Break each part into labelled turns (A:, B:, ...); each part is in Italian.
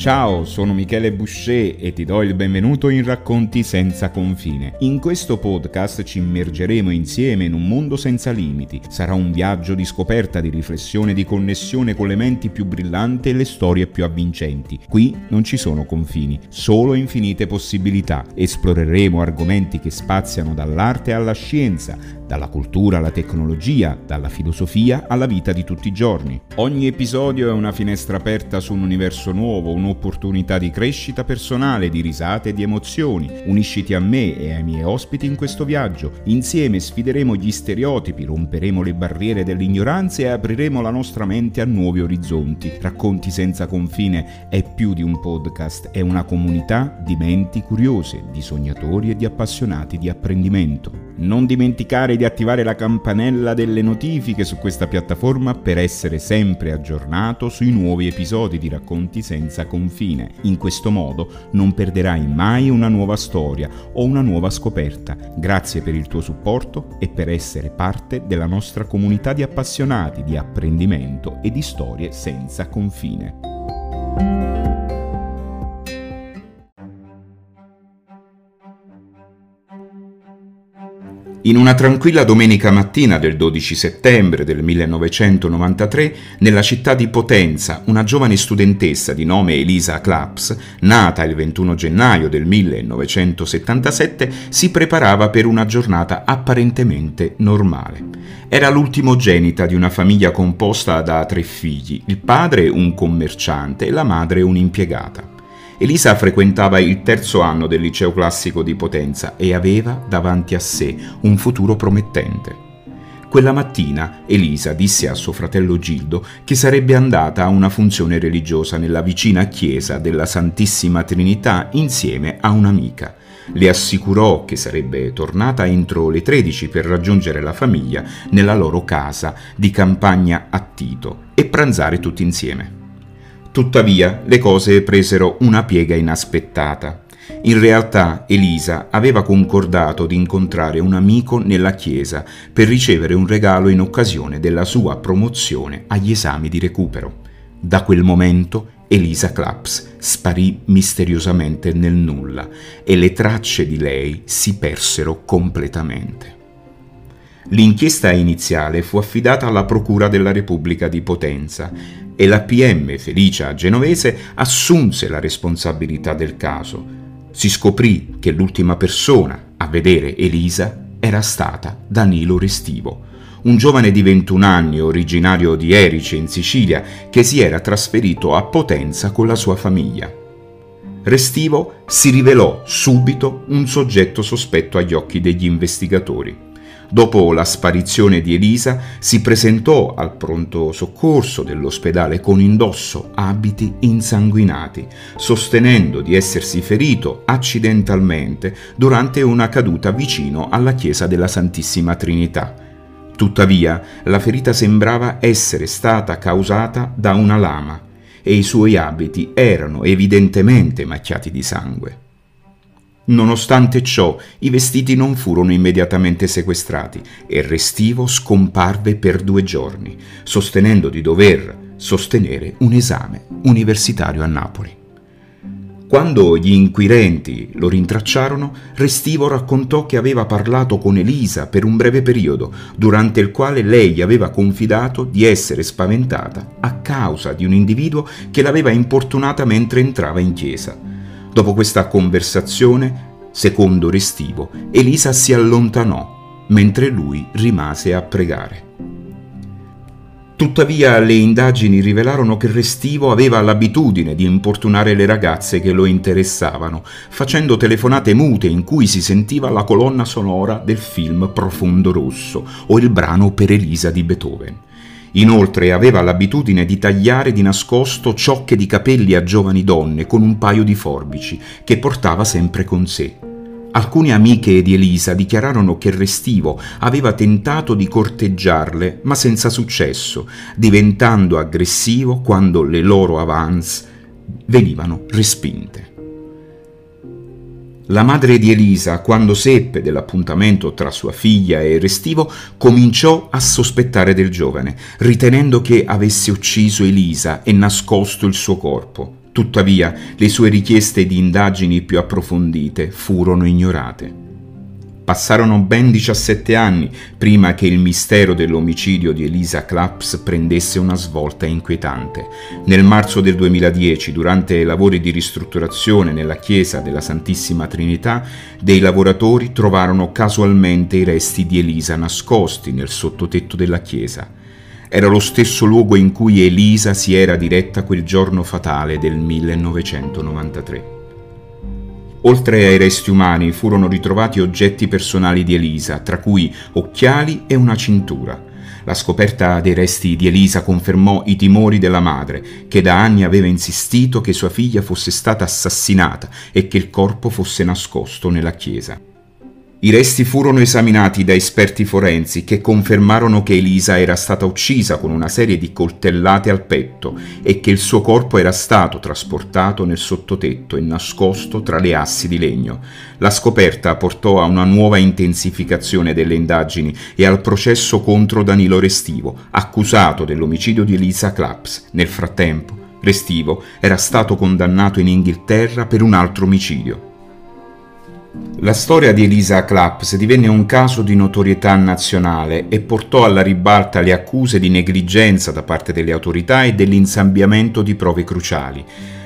A: Ciao, sono Michele Boucher e ti do il benvenuto in Racconti senza confine. In questo podcast ci immergeremo insieme in un mondo senza limiti. Sarà un viaggio di scoperta, di riflessione, di connessione con le menti più brillanti e le storie più avvincenti. Qui non ci sono confini, solo infinite possibilità. Esploreremo argomenti che spaziano dall'arte alla scienza, dalla cultura alla tecnologia, dalla filosofia alla vita di tutti i giorni. Ogni episodio è una finestra aperta su un universo nuovo, un'opportunità di crescita personale, di risate e di emozioni. Unisciti a me e ai miei ospiti in questo viaggio. Insieme sfideremo gli stereotipi, romperemo le barriere dell'ignoranza e apriremo la nostra mente a nuovi orizzonti. Racconti senza confine è più di un podcast, è una comunità di menti curiose, di sognatori e di appassionati di apprendimento. Non dimenticare di attivare la campanella delle notifiche su questa piattaforma per essere sempre aggiornato sui nuovi episodi di Racconti senza confine. In questo modo non perderai mai una nuova storia o una nuova scoperta. Grazie per il tuo supporto e per essere parte della nostra comunità di appassionati di apprendimento e di storie senza confine. In una tranquilla domenica mattina del 12 settembre del 1993, nella città di Potenza, una giovane studentessa di nome Elisa Claps, nata il 21 gennaio del 1977, si preparava per una giornata apparentemente normale. Era l'ultimogenita di una famiglia composta da tre figli, il padre un commerciante e la madre un'impiegata. Elisa frequentava il terzo anno del liceo classico di Potenza e aveva davanti a sé un futuro promettente. Quella mattina Elisa disse a suo fratello Gildo che sarebbe andata a una funzione religiosa nella vicina chiesa della Santissima Trinità insieme a un'amica. Le assicurò che sarebbe tornata entro le 13 per raggiungere la famiglia nella loro casa di campagna a Tito e pranzare tutti insieme. Tuttavia le cose presero una piega inaspettata. In realtà Elisa aveva concordato di incontrare un amico nella chiesa per ricevere un regalo in occasione della sua promozione agli esami di recupero. Da quel momento Elisa Claps sparì misteriosamente nel nulla e le tracce di lei si persero completamente. L'inchiesta iniziale fu affidata alla Procura della Repubblica di Potenza e la PM Felicia Genovese assunse la responsabilità del caso. Si scoprì che l'ultima persona a vedere Elisa era stata Danilo Restivo, un giovane di 21 anni originario di Erice in Sicilia che si era trasferito a Potenza con la sua famiglia. Restivo si rivelò subito un soggetto sospetto agli occhi degli investigatori. Dopo la sparizione di Elisa, si presentò al pronto soccorso dell'ospedale con indosso abiti insanguinati, sostenendo di essersi ferito accidentalmente durante una caduta vicino alla chiesa della Santissima Trinità. Tuttavia, la ferita sembrava essere stata causata da una lama e i suoi abiti erano evidentemente macchiati di sangue. Nonostante ciò, i vestiti non furono immediatamente sequestrati e Restivo scomparve per due giorni, sostenendo di dover sostenere un esame universitario a Napoli. Quando gli inquirenti lo rintracciarono, Restivo raccontò che aveva parlato con Elisa per un breve periodo, durante il quale lei gli aveva confidato di essere spaventata a causa di un individuo che l'aveva importunata mentre entrava in chiesa. Dopo questa conversazione, secondo Restivo, Elisa si allontanò, mentre lui rimase a pregare. Tuttavia le indagini rivelarono che Restivo aveva l'abitudine di importunare le ragazze che lo interessavano, facendo telefonate mute in cui si sentiva la colonna sonora del film Profondo Rosso o il brano per Elisa di Beethoven. Inoltre aveva l'abitudine di tagliare di nascosto ciocche di capelli a giovani donne con un paio di forbici che portava sempre con sé. Alcune amiche di Elisa dichiararono che Restivo aveva tentato di corteggiarle, ma senza successo, diventando aggressivo quando le loro avance venivano respinte. La madre di Elisa, quando seppe dell'appuntamento tra sua figlia e Restivo, cominciò a sospettare del giovane, ritenendo che avesse ucciso Elisa e nascosto il suo corpo. Tuttavia, le sue richieste di indagini più approfondite furono ignorate. Passarono ben 17 anni prima che il mistero dell'omicidio di Elisa Claps prendesse una svolta inquietante. Nel marzo del 2010, durante lavori di ristrutturazione nella chiesa della Santissima Trinità, dei lavoratori trovarono casualmente i resti di Elisa nascosti nel sottotetto della chiesa. Era lo stesso luogo in cui Elisa si era diretta quel giorno fatale del 1993. Oltre ai resti umani furono ritrovati oggetti personali di Elisa, tra cui occhiali e una cintura. La scoperta dei resti di Elisa confermò i timori della madre, che da anni aveva insistito che sua figlia fosse stata assassinata e che il corpo fosse nascosto nella chiesa. I resti furono esaminati da esperti forensi che confermarono che Elisa era stata uccisa con una serie di coltellate al petto e che il suo corpo era stato trasportato nel sottotetto e nascosto tra le assi di legno. La scoperta portò a una nuova intensificazione delle indagini e al processo contro Danilo Restivo, accusato dell'omicidio di Elisa Claps. Nel frattempo, Restivo era stato condannato in Inghilterra per un altro omicidio. La storia di Elisa Claps divenne un caso di notorietà nazionale e portò alla ribalta le accuse di negligenza da parte delle autorità e dell'insabbiamento di prove cruciali.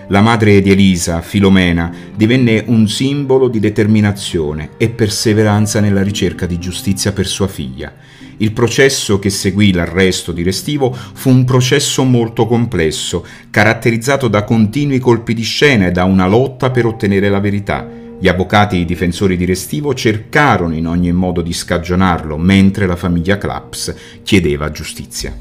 A: La madre di Elisa, Filomena, divenne un simbolo di determinazione e perseveranza nella ricerca di giustizia per sua figlia. Il processo che seguì l'arresto di Restivo fu un processo molto complesso, caratterizzato da continui colpi di scena e da una lotta per ottenere la verità. Gli avvocati difensori di Restivo cercarono in ogni modo di scagionarlo, mentre la famiglia Claps chiedeva giustizia.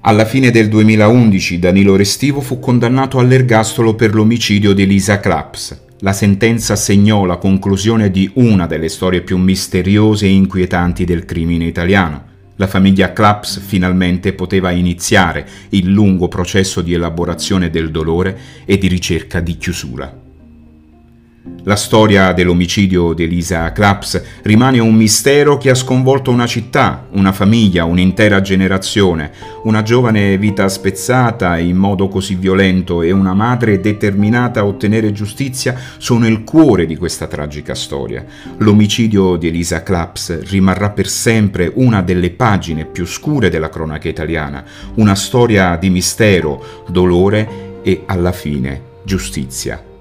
A: Alla fine del 2011 Danilo Restivo fu condannato all'ergastolo per l'omicidio di Elisa Claps. La sentenza segnò la conclusione di una delle storie più misteriose e inquietanti del crimine italiano. La famiglia Claps finalmente poteva iniziare il lungo processo di elaborazione del dolore e di ricerca di chiusura. La storia dell'omicidio di Elisa Claps rimane un mistero che ha sconvolto una città, una famiglia, un'intera generazione, una giovane vita spezzata in modo così violento e una madre determinata a ottenere giustizia sono il cuore di questa tragica storia. L'omicidio di Elisa Claps rimarrà per sempre una delle pagine più scure della cronaca italiana, una storia di mistero, dolore e alla fine giustizia.